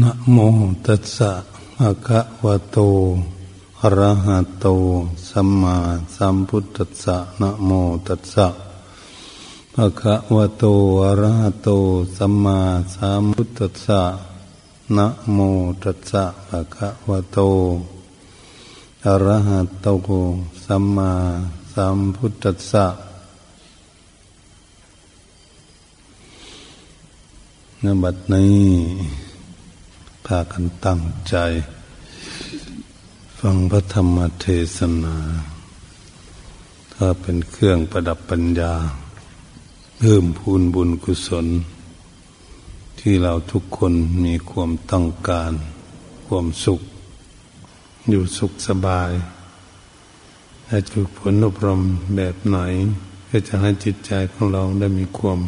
นะโมตัสสะภะคะวะโตอะระหะโต สัมมาสัมพุทธัสสะนะโมตัสสะภะคะวะโตอะระหะโต สัมมาสัมพุทธัสสะนะโมตัสสะภะคะวะโตอะระหะโต สัมมาสัมพุทธัสสะนบัดนี้ พากันตั้งใจ ฟังพระธรรมเทศนา ถ้าเป็นเครื่องประดับปัญญา เพิ่มพูนบุญกุศล ที่เราทุกคนมีความต้องการ ความสุข อยู่สุขสบายและจุผลอบรมแบบไหนก็จะให้จิตใจของเราได้มีความ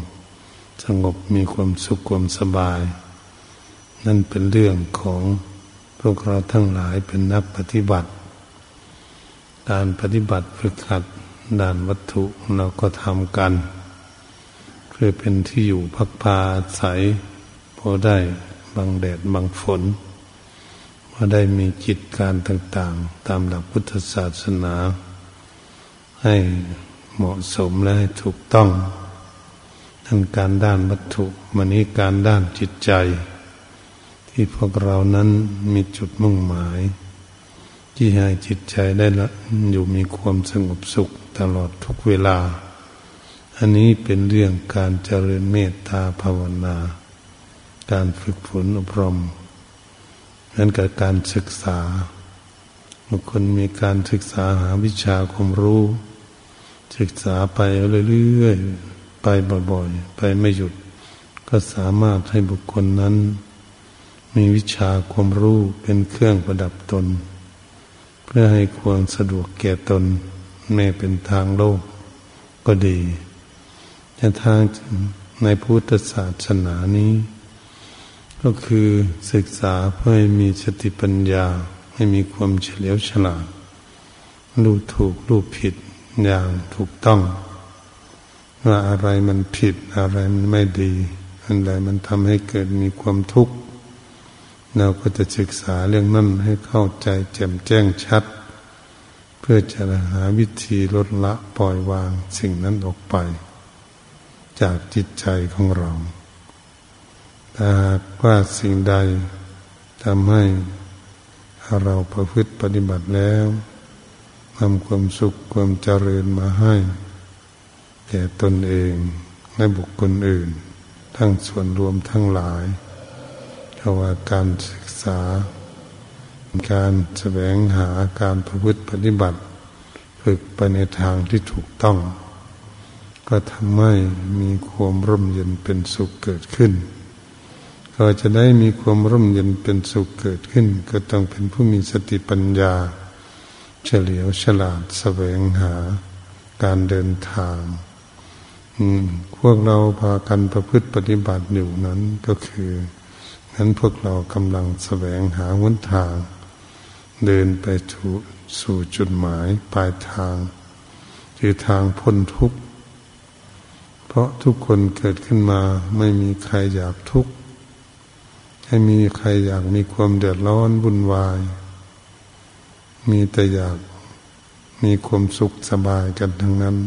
สงบมีความสุขความสบาย นั่นเป็นเรื่องของพวกเราทั้งหลายเป็นนักปฏิบัติ การปฏิบัติฝึกหัดด่านวัตถุเราก็ทำกัน เพื่อเป็นที่อยู่พักพาใสพอได้บางแดดบางฝนว่าได้มีจิตการต่าง ๆ ตามหลักพุทธศาสนา ให้เหมาะสมและให้ถูกต้องทั้งการด้านวัตถุมันนี้การด้านจิตใจ ที่พวกเรานั้นมีจุดมุ่งหมาย ที่ให้จิตใจได้ละอยู่มีความสงบสุขตลอดทุกเวลา อันนี้เป็นเรื่องการเจริญเมตตาภาวนา การฝึกฝนอบรมนั้นกับการศึกษาบางคนมีการศึกษาหาวิชาความรู้ ศึกษาไปเรื่อยๆไปบ่อยๆ ไปไม่หยุด ก็สามารถให้บุคคลนั้น มีวิชาความรู้เป็นเครื่องประดับตน เพื่อให้ความสะดวกแก่ตน แม้เป็นทางโลกก็ดีแต่ทางในพุทธศาสนานี้ ก็คือศึกษาเพื่อให้มีสติปัญญา ให้มีความเฉลียวฉลาดรู้ถูกรู้ผิดอย่างถูกต้อง ว่าอะไรมันผิดอะไรมันไม่ดีอะไรมันทำให้เกิดมีความทุกข์ เราก็จะศึกษาเรื่องนั้นให้เข้าใจแจ่มแจ้งชัด เพื่อจะหาวิธีลดละปล่อยวางสิ่งนั้นออกไป จากจิตใจของเราถ้าหากว่าสิ่งใดทำให้เราประพฤติปฏิบัติแล้วนำความสุขความเจริญมาให้ แก่ตนเองและบุคคลอื่น ทั้งส่วนรวมทั้งหลาย ราะว่าการศึกษา การแสวงหาการประพฤติปฏิบัติ ฝึกไปในทางที่ถูกต้อง ก็ทำให้มีความร่มเย็นเป็นสุขเกิดขึ้น ก็จะได้มีความร่มเย็นเป็นสุขเกิดขึ้น ก็ต้องเป็นผู้มีสติปัญญา เฉลียวฉลาดแสวงหาการเดินทางพวกเราพากันประพฤติปฏิบัติอยู่นั้นก็คือ นั้นพวกเรากำลังแสวงหาหนทาง เดินไปสู่จุดหมายปลายทาง คือทางพ้นทุกข์ เพราะทุกคนเกิดขึ้นมาไม่มีใครอยากทุกข์ให้มีใครอยากมีความเดือดร้อนวุ่นวาย มีแต่อยากมีความสุขสบายกันทั้งนั้น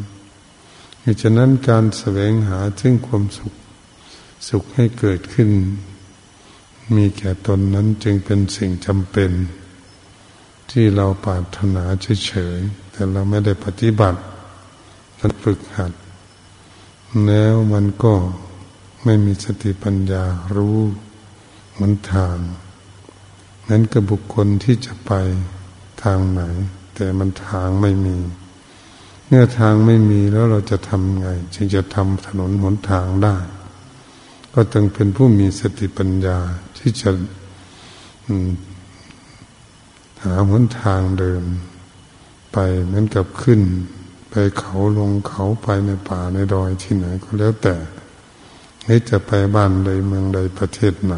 ราะฉะนั้นการแสวงหาซึ่งความสุข สุขให้เกิดขึ้น มีแก่ตนนั้นจึงเป็นสิ่งจำเป็น ที่เราปรารถนาเฉยๆแต่เราไม่ได้ปฏิบัติมันฝึกหัด แล้วมันก็ไม่มีสติปัญญารู้เหมือนทาง นั้นก็บุคคลที่จะไปทางไหน แต่มันทางไม่มี เมื่อทางไม่มีแล้วเราจะทำไง จึงจะทำถนนหนทางได้ ก็ต้องเป็นผู้มีสติปัญญา ที่จะหาหนทางเดิน ไปเหมือนกับขึ้น ไปเขาลงเขาไปในป่าในดอยที่ไหนก็แล้วแต่ให้จะไปบ้านใดเมืองใดประเทศไหน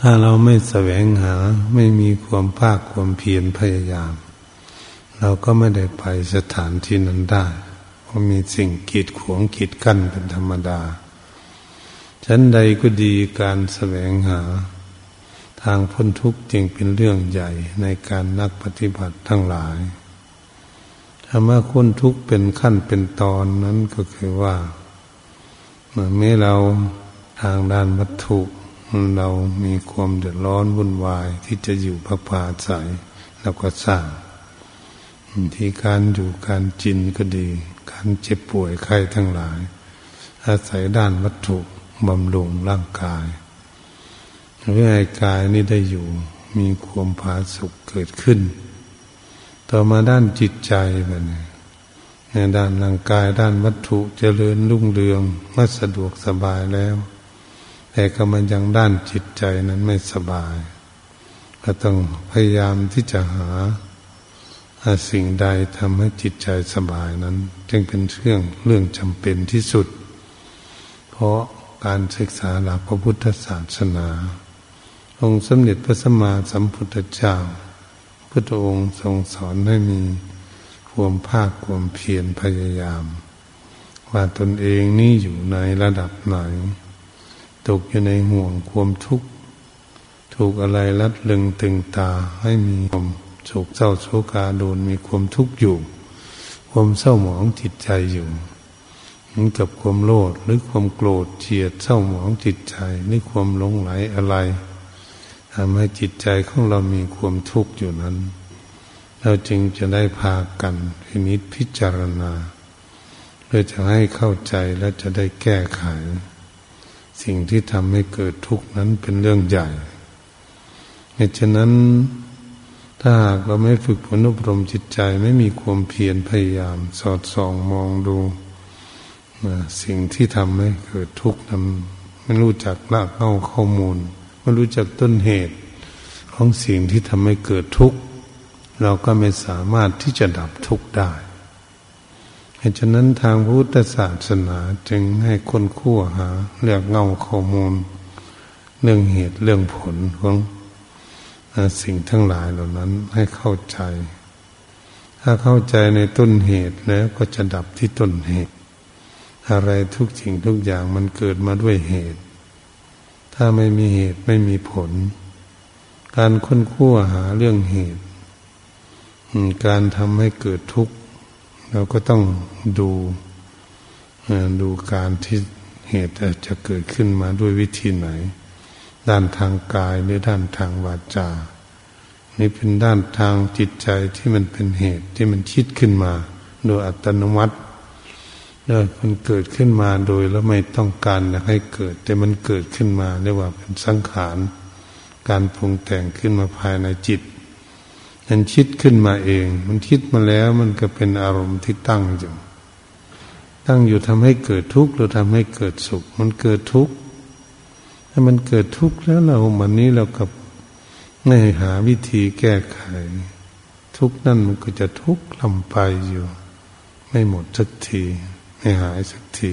ถ้าเราไม่แสวงหาไม่มีความภาคความเพียรพยายาม เราก็ไม่ได้ไปสถานที่นั้นได้ เพราะมีสิ่งกีดขวงกีดกั้นเป็นธรรมดา ชั้นใดก็ดีการแสวงหา ทางพ้นทุกข์จึงเป็นเรื่องใหญ่ในการนักปฏิบัติทั้งหลายถ้ามาพ้นทุกข์เป็นขั้นเป็นตอนนั้นก็คือว่าเมื่อเราทางด้านวัตถุเรามีความเดือดร้อนวุ่นวายที่จะอยู่พระพาใสเราก็สร้างที่การอยู่การจินก็ดี การเจ็บป่วยไข้ทั้งหลาย อาศัยด้านวัตถุ บำรุงร่างกายเพื่อให้กายนี้ได้อยู่มีความผาสุกเกิดขึ้น ต่อมาด้านจิตใจมันในด้านร่างกายด้านวัตถุเจริญรุ่งเรืองมาสะดวกสบายแล้ว แต่ก็มันยังด้านจิตใจนั้นไม่สบาย ก็ต้องพยายามที่จะหาสิ่งใดทำให้จิตใจสบายนั้น จึงเป็นเรื่องเรื่องจำเป็นที่สุด เพราะ การศึกษาหลักพระพุทธศาสนา องค์สมเด็จพระสัมมาสัมพุทธเจ้าพระองค์ทรงสอนให้มีความภาคความเพียรพยายาม ว่าตนเองนี่อยู่ในระดับไหน ตกอยู่ในห่วงความทุกข์ ถูกอะไรลัดลึงตึงตาให้มีความโศกเศร้าโศกาโดนมีความทุกข์อยู่ ความเศร้าหมองจิตใจอยู่ มือนกับความโลภหรือความโกรธเฉียดเศร้าหมองจิตใจหรือความหลงไหลอะไรทำให้จิตใจของเรามีความทุกข์อยู่นั้น เราจึงจะได้พากันพินิจพิจารณาเพื่อจะให้เข้าใจและจะได้แก้ไข สิ่งที่ทำให้เกิดทุกข์นั้นเป็นเรื่องใหญ่เหตุฉะนั้นถ้าหากเราไม่ฝึกฝนอบรมจิตใจไม่มีความเพียรพยายาม สอดส่องมองดู สิ่งที่ทำให้เกิดทุกข์นั้นไม่รู้จักรากเง้าข้อมูล ไม่รู้จักต้นเหตุ ของสิ่งที่ทำให้เกิดทุกข์เราก็ไม่สามารถที่จะดับทุกข์ได้เหตุฉะนั้นทางพุทธศาสนาจึงให้คนขั้วหาเรื่องเงาข้อมูล เรื่องเหตุเรื่องผลของสิ่งทั้งหลายเหล่านั้นให้เข้าใจ ถ้าเข้าใจในต้นเหตุแล้วก็จะดับที่ต้นเหตุ อะไรทุกสิ่งทุกอย่างมันเกิดมาด้วยเหตุ ถ้าไม่มีเหตุไม่มีผล การค้นคว้าหาเรื่องเหตุ การทำให้เกิดทุกข์เราก็ต้องดูดูการที่เหตุจะเกิดขึ้นมาด้วยวิธีไหน ด้านทางกายหรือด้านทางวาจา นี่เป็นด้านทางจิตใจที่มันเป็นเหตุที่มันคิดขึ้นมา โดยอัตโนมัติ เนื่อมันเกิดขึ้นมาโดยแล้วไม่ต้องการอยากให้เกิด แต่มันเกิดขึ้นมาเรียกว่าเป็นสังขาร การปรุงแต่งขึ้นมาภายในจิตมันคิดขึ้นมาเอง มันคิดมาแล้วมันก็เป็นอารมณ์ที่ตั้งอยู่ ตั้งอยู่ทำให้เกิดทุกข์หรือทำให้เกิดสุข มันเกิดทุกข์ถ้ามันเกิดทุกข์แล้วเราวันนี้เรากับไม่หาวิธีแก้ไข ทุกข์นั่นมันก็จะทุกข์ลำไปอยู่ ไม่หมดสักที ไม่หายสักที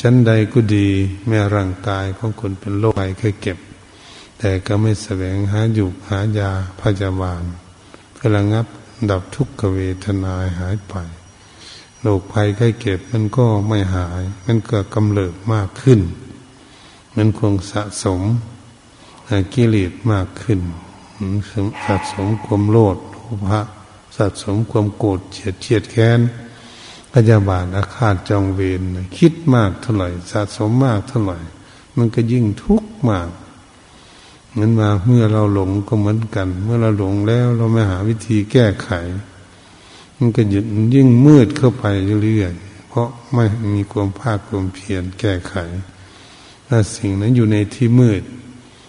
ชั้นใดก็ดีแม้ร่างกายของคนเป็นโรคภัยเคยเก็บ แต่ก็ไม่แสวงหาอยู่หายาพยาบาลเพื่อระงับดับทุกขเวทนาหายไปโรคภัยไข้เก็บมันก็ไม่หาย มันก็กำเริบมากขึ้น มันคงสะสมกิเลสมากขึ้นสะสมความโลภโลภะสะสมความโกรธเฉียดเฉียดแค้น พยาบาทอาฆาตจองเวรคิดมากเท่าไหร่สะสมมากเท่าไหร่ มันก็ยิ่งทุกข์มากเหมือนมาเมื่อเราหลงก็เหมือนกัน เมื่อเราหลงแล้วเราไม่หาวิธีแก้ไข มันก็ยิ่งมืดเข้าไปเรื่อยๆเพราะไม่มีความภาคความเพียรแก้ไขถ้าสิ่งนั้นอยู่ในที่มืด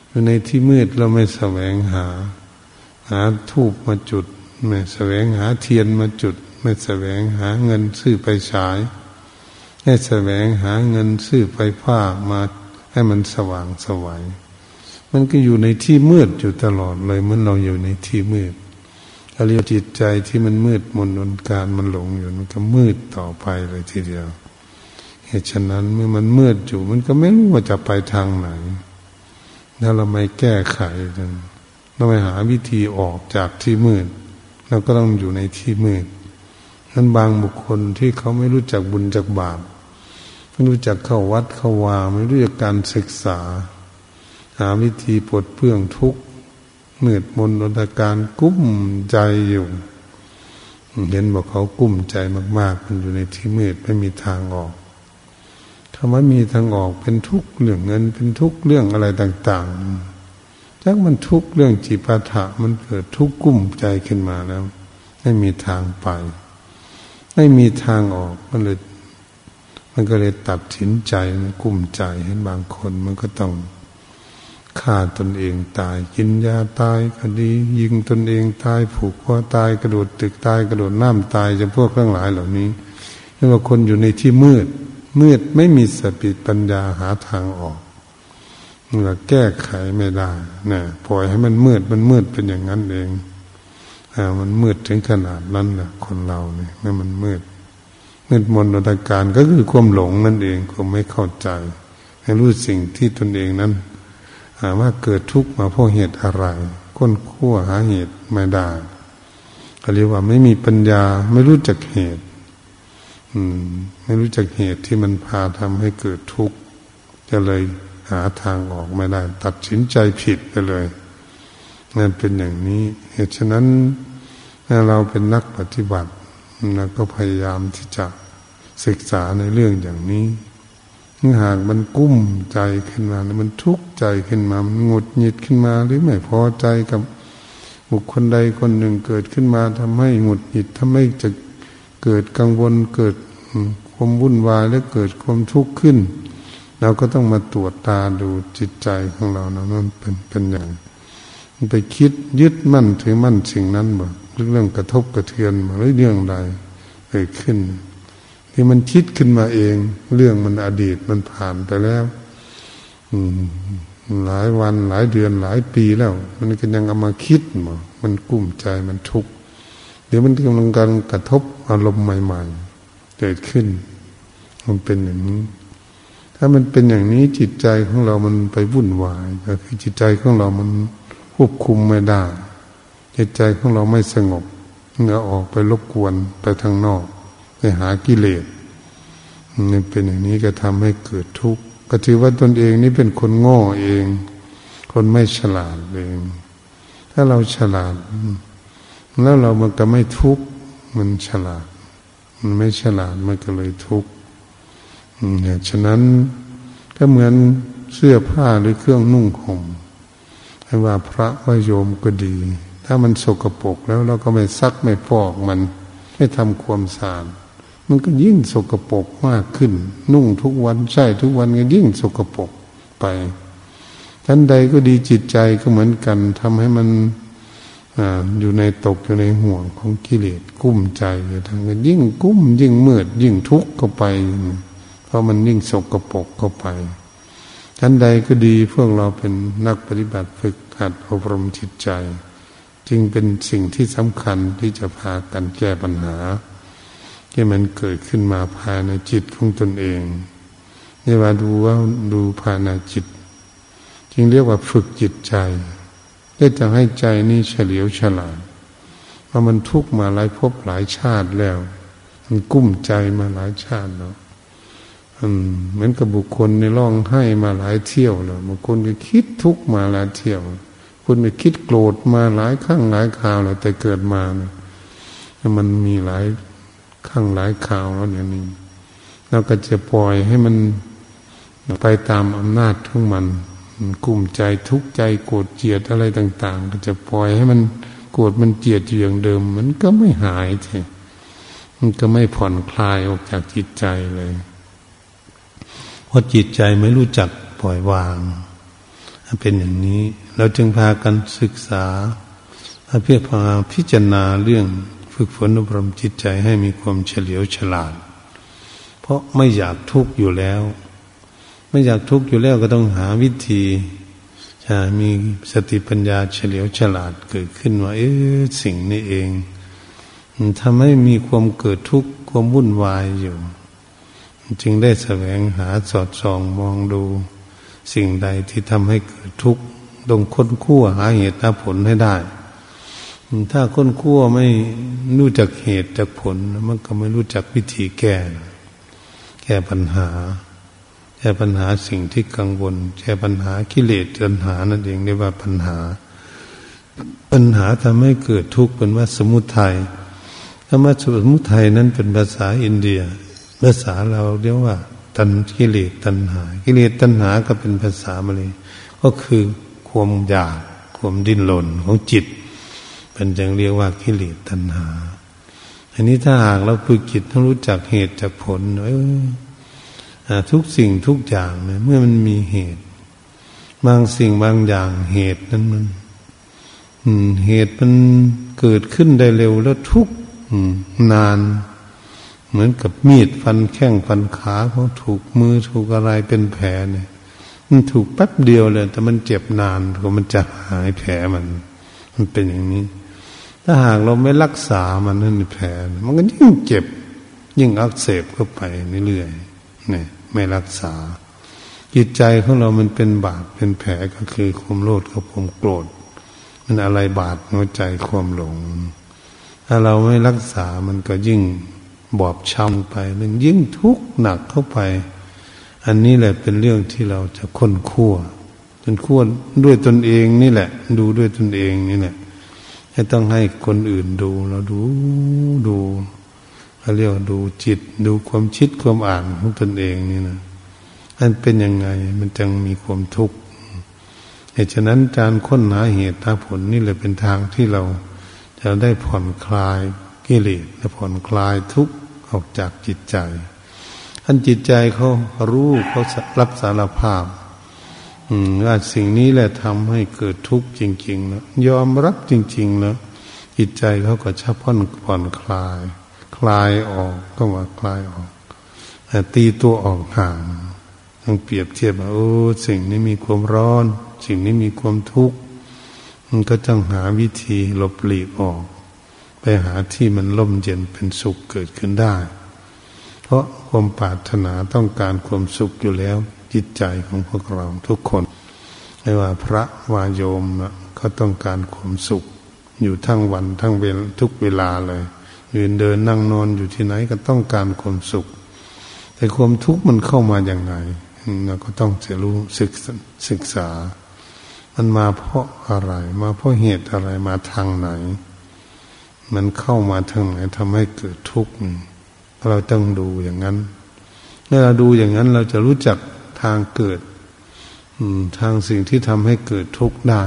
อยู่ในที่มืดเราไม่แสวงหา หาทูบมาจุด ไม่แสวงหาเทียนมาจุด ไม่แสวงหาเงินซื้อไปฉายไม่แสวงหาเงินซื้อไฟผ้ามาให้มันสว่างสวัยมันก็อยู่ในที่มืดอยู่ตลอดเลยเหมือนเราอยู่ในที่มืดอริยจิตใจที่มันมืดมนอนการมันหลงอยู่มันก็มืดต่อไปเลยทีเดียวเหตุฉะนั้นเมื่อมันมืดอยู่ มันก็ไม่รู้ว่าจะไปทางไหนถ้าเราไม่แก้ไขเราไม่หาวิธีออกจากที่มืดเราก็ต้องอยู่ในที่มืด นั้นบางบุคคลที่เขาไม่รู้จักบุญจักบาปไม่รู้จักเข้าวัดเข้าวาไม่รู้จักการศึกษา หาวิธีปลดเปลื้องทุกข์มืดมนอนตการกุ้มใจอยู่เห็นบอกเขากุ้มใจมาก ๆ มันอยู่ในที่มืดไม่มีทางออกถ้ามันมีทางออกเป็นทุกเรื่องเงิน เป็นทุกเรื่องอะไรต่าง ๆจักมันทุกเรื่องจิปาถะมันเกิดทุกข์กุ้มใจขึ้นมาแล้วไม่มีทางไป ไม่มีทางออกมันเลยมันก็เลยตัดสินใจมันกุ้มใจเห็นบางคนมันก็ต้องฆ่าตนเองตาย กินยาตายก็ดี ยิงตนเองตายผูกคอตายกระโดดตึกตายกระโดดน้ำตายจะพวกเรื่องหลายเหล่านี้เรียกว่าคนอยู่ในที่มืด มืดไม่มีสติปัญญาหาทางออกเราแก้ไขไม่ได้นะปล่อยให้มันมืดมันมืดเป็นอย่างนั้นเอง มันมืดถึงขนาดนั้นแหละคนเราเนี่ยเมื่อมันมืด มืดมนตการก็คือความหลงนั่นเองความไม่เข้าใจให้รู้สิ่งที่ตนเองนั้นว่าเกิดทุกข์มาเพราะเหตุอะไรก้นขั้วหาเหตุไม่ได้เขาเรียกว่าไม่มีปัญญาไม่รู้จักเหตุ อืม ไม่รู้จักเหตุที่มันพาทำให้เกิดทุกข์จะเลยหาทางออกไม่ได้ ตัดสินใจผิดไปเลย นั่นเป็นอย่างนี้ เหตุฉะนั้นเราเป็นนักปฏิบัติเราก็พยายามที่จะศึกษาในเรื่องอย่างนี้หากมันกุ้มใจขึ้นมามันทุกข์ใจขึ้นมา มันหงุดหงิดขึ้นมา หรือไม่พอใจกับบุคคลใดคนหนึ่งเกิดขึ้นมาทำให้หงุดหงิดทำให้จะเกิดกังวลเกิดความวุ่นวายและเกิดความทุกข์ขึ้น เราก็ต้องมาตรวจตาดูจิตใจของเรานะมันเป็นเป็นอย่าง ไปคิดยึดมั่นถือมั่นสิ่งนั้นบ่เรื่องกระทบกระเทือนมาหรือเรื่องใดเกิดขึ้น ที่มันคิดขึ้นมาเอง เรื่องมันอดีตมันผ่านไปแล้วหลายวันหลายเดือนหลายปีแล้ว มันก็ยังเอามาคิดมามันกุ้มใจมันทุกข์เดี๋ยวมันกำลังการกระทบอารมณ์ใหม่ ๆ เกิดขึ้น มันเป็นอย่างนี้ ถ้ามันเป็นอย่างนี้จิตใจของเรามันไปวุ่นวายก็คือจิตใจของเรามัน ควบคุมไม่ได้ จิตใจของเราไม่สงบเงาออกไปรบกวนไปทางนอก ไปหากิเลสนี่เป็นอย่างนี้ก็ทำให้เกิดทุกข์ก็ถือว่าตนเองนี่เป็นคนโง่เอง คนไม่ฉลาดเอง ถ้าเราฉลาด แล้วเรามันก็ไม่ทุกข์มันฉลาด มันไม่ฉลาดมันก็เลยทุกข์เนี่ยฉะนั้นก็เหมือนเสื้อผ้าหรือเครื่องนุ่งห่ม ให้ว่าพระว่าโยมก็ดี ถ้ามันสกปรกแล้วเราก็ไม่ซักไม่ฟอกมัน ไม่ทำความสะอาดมันก็ยิ่งสกปรกมากขึ้น นุ่งทุกวันใช่ทุกวันก็ยิ่งสกปรกไปทันใดก็ดีจิตใจก็เหมือนกันทำให้มันออยู่ในตกอยู่ในห่วงของกิเลสกุ้มใจทางกันยิ่งกุ้ม ยิ่งมืดยิ่งทุกข์เข้าไป เพราะมันยิ่งสกปรกเข้าไป ทันใดก็ดีพวกเราเป็นนักปฏิบัติฝึกหัดอบรมจิตใจ จึงเป็นสิ่งที่สำคัญที่จะพากันแก้ปัญหา ที่มันเกิดขึ้นมาภายในจิตของตนเองนี่ว่าดูว่าดูภายในจิต จึงเรียกว่าฝึกจิตใจเพื่อจะให้ใจนี่เฉลียวฉลาดเพราะมันทุกข์มาหลายภพหลายชาติแล้ว มันกุ้มใจมาหลายชาติแล้ว เหมือนกับบุคคลในร่องให้มาหลายเที่ยวแล้วบางคนก็คิดทุกข์มาหลายเที่ยว คนก็คิดโกรธมาหลายครั้งหลายคราวแล้วแต่เกิดมาเนี่ยมันมีหลายข้งหลายข่าวแล้วเนี่ยนี่เราก็จะปล่อยให้มันไปตามอำนาจของมันกลุ่มใจทุกข์ใจโกรธเจียดอะไรต่าง ๆ ก็จะปล่อยให้มันโกรธมันเจียดอยู่อย่างเดิม มันก็ไม่หายใช่มันก็ไม่ผ่อนคลายออกจากจิตใจเลย ราะจิตใจไม่รู้จักปล่อยวาง เป็นอย่างนี้ เราจึงพากันศึกษาเพื่อพาพิจารณาเรื่องฝึกฝนอบรมจิตใจให้มีความเฉลียวฉลาด เพราะไม่อยากทุกข์อยู่แล้ว ไม่อยากทุกข์อยู่แล้วก็ต้องหาวิธีจะมีสติปัญญาเฉลียวฉลาดเกิดขึ้นว่าเออสิ่งนี้เองทำให้มีความเกิดทุกข์ความวุ่นวายอยู่ จึงได้แสวงหาสอดส่องมองดู สิ่งใดที่ทำให้เกิดทุกข์ต้องค้นคั่วหาเหตุหาผลให้ได้ ถ้าค้นคั่วไม่รู้จักเหตุจากผล มันก็ไม่รู้จักวิธีแก้แก้ปัญหา แก้ปัญหาสิ่งที่กังวลแก้ปัญหากิเลสปัญหานั่นเองเรียกว่าปัญหา ปัญหาทำให้เกิดทุกข์เป็นว่าสมุทัยคำว่าสมุทัยนั้นเป็นภาษาอินเดีย ภาษาเราเรียกว่า ตันกิเลสตัณหา กิเลสตัณหาก็เป็นภาษามาเลยก็คือความอยากความดิ้นรนของจิตเป็นจึงเรียกว่ากิเลสตัณหา อันนี้ถ้าหากเราฝึกจิตต้องรู้จักเหตุจากผลเออทุกสิ่งทุกอย่างเนี่ยเมื่อมันมีเหตุ บางสิ่งบางอย่างเหตุนั้นมันเหตุมันเกิดขึ้นได้เร็วแล้วทุกนาน เหมือนกับมีดฟันแข้งฟันขาเพราถูกมือถูกอะไรเป็นแผลเนี่ยมันถูกแป๊บเดียวเลย แต่มันเจ็บนานก็มันจะหายแผลมัน มันเป็นอย่างนี้ ถ้าหากเราไม่รักษามันนั่นแผล มันก็ยิ่งเจ็บ ยิ่งอักเสบเข้าไปเรื่อยๆเนี่ยไม่รักษา จิตใจของเรามันเป็นบาดเป็นแผลก็คือความโลภกับความโกรธ มันอะไรบาดหัวใจความหลง ถ้าเราไม่รักษามันก็ยิ่ง บอบช้ำไปมันยิ่งทุกข์หนักเข้าไป อันนี้แหละเป็นเรื่องที่เราจะค้นคั่วจนคั่วด้วยตนเองนี่แหละ ดูด้วยตนเองนี่แหละไม่ต้องให้คนอื่นดูเราดูดูเขาเรียกดูจิต ดูความคิดความอ่านของตนเองนี่นะอันเป็นยังไงมันจึงมีความทุกข์เหตุฉะนั้นการค้นหาเหตุหาผลนี่แหละเป็นทางที่เราจะได้ผ่อนคลาย กิเลสและผ่อนคลายทุกข์ออกจากจิตใจท่านจิตใจเขารู้เขารับสารภาพว่าสิ่งนี้แหละทำให้เกิดทุกข์จริง ๆ นะ ยอมรับจริง ๆ นะ จิตใจเขาก็ชับพ่อนผ่อนคลาย คลายออกก็ว่าคลายออกแต่ตีตัวออกห่างต้องเปรียบเทียบว่าโอ้สิ่งนี้มีความร้อน สิ่งนี้มีความทุกข์มันก็ต้องหาวิธีหลบหลีกออก ไปหาที่มันล่มเย็นเป็นสุขเกิดขึ้นได้ เพราะความปรารถนาต้องการความสุขอยู่แล้วจิตใจของพวกเราทุกคนไม่ว่าพระวาโยมนะเขาต้องการความสุข อยู่ทั้งวันทั้งเวลทุกเวลาเลยยืนเดินนั่งนอนอยู่ที่ไหนก็ต้องการความสุข แต่ความทุกข์มันเข้ามาอย่างไงเราก็ต้องจะรู้ศึกศึกษา มันมาเพราะอะไร มาเพราะเหตุอะไรมาทางไหน มันเข้ามาทางไหนทำให้เกิดทุกข์เราต้องดูอย่างนั้น เมื่อเราดูอย่างนั้นเราจะรู้จักทางเกิดทางสิ่งที่ทำให้เกิดทุกข์ได้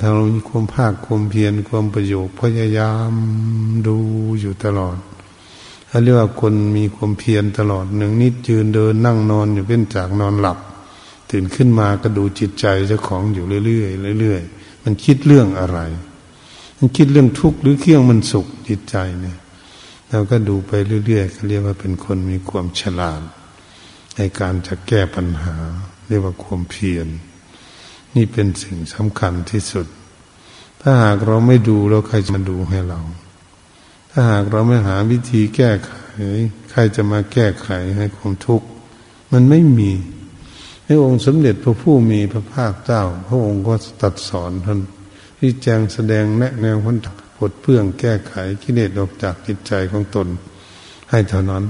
ทางเรามีความภาคความเพียรความประโยชน์พยายามดูอยู่ตลอดเขาเรียกว่าคนมีความเพียรตลอดหนึ่งนิดยืนเดินนั่งนอนอยู่เป็นจากนอนหลับ ตื่นขึ้นมาก็ดูจิตใจเจ้าของอยู่เรื่อยๆเรื่อยๆมันคิดเรื่องอะไร มันคิดเรื่องทุกข์หรือเคี่ยงมันสุขจิตใจเนี่ยเราก็ดูไปเรื่อยๆเขาเรียกว่าเป็นคนมีความฉลาด ในการจะแก้ปัญหา เรียกว่าความเพียรนี่เป็นสิ่งสำคัญที่สุด ถ้าหากเราไม่ดูแล้วใครจะมาดูให้เรา ถ้าหากเราไม่หาวิธีแก้ไข ใครจะมาแก้ไขให้ความทุกข์ มันไม่มีในองค์สมเด็จพระผู้มีพระภาคเจ้า พระองค์ก็ตัดสอนท่าน ที่แจงแสดงแนะแนวคนดเพื่องแก้ไขกิเลสออกจากจิตใจของตน ให้เท่านั้น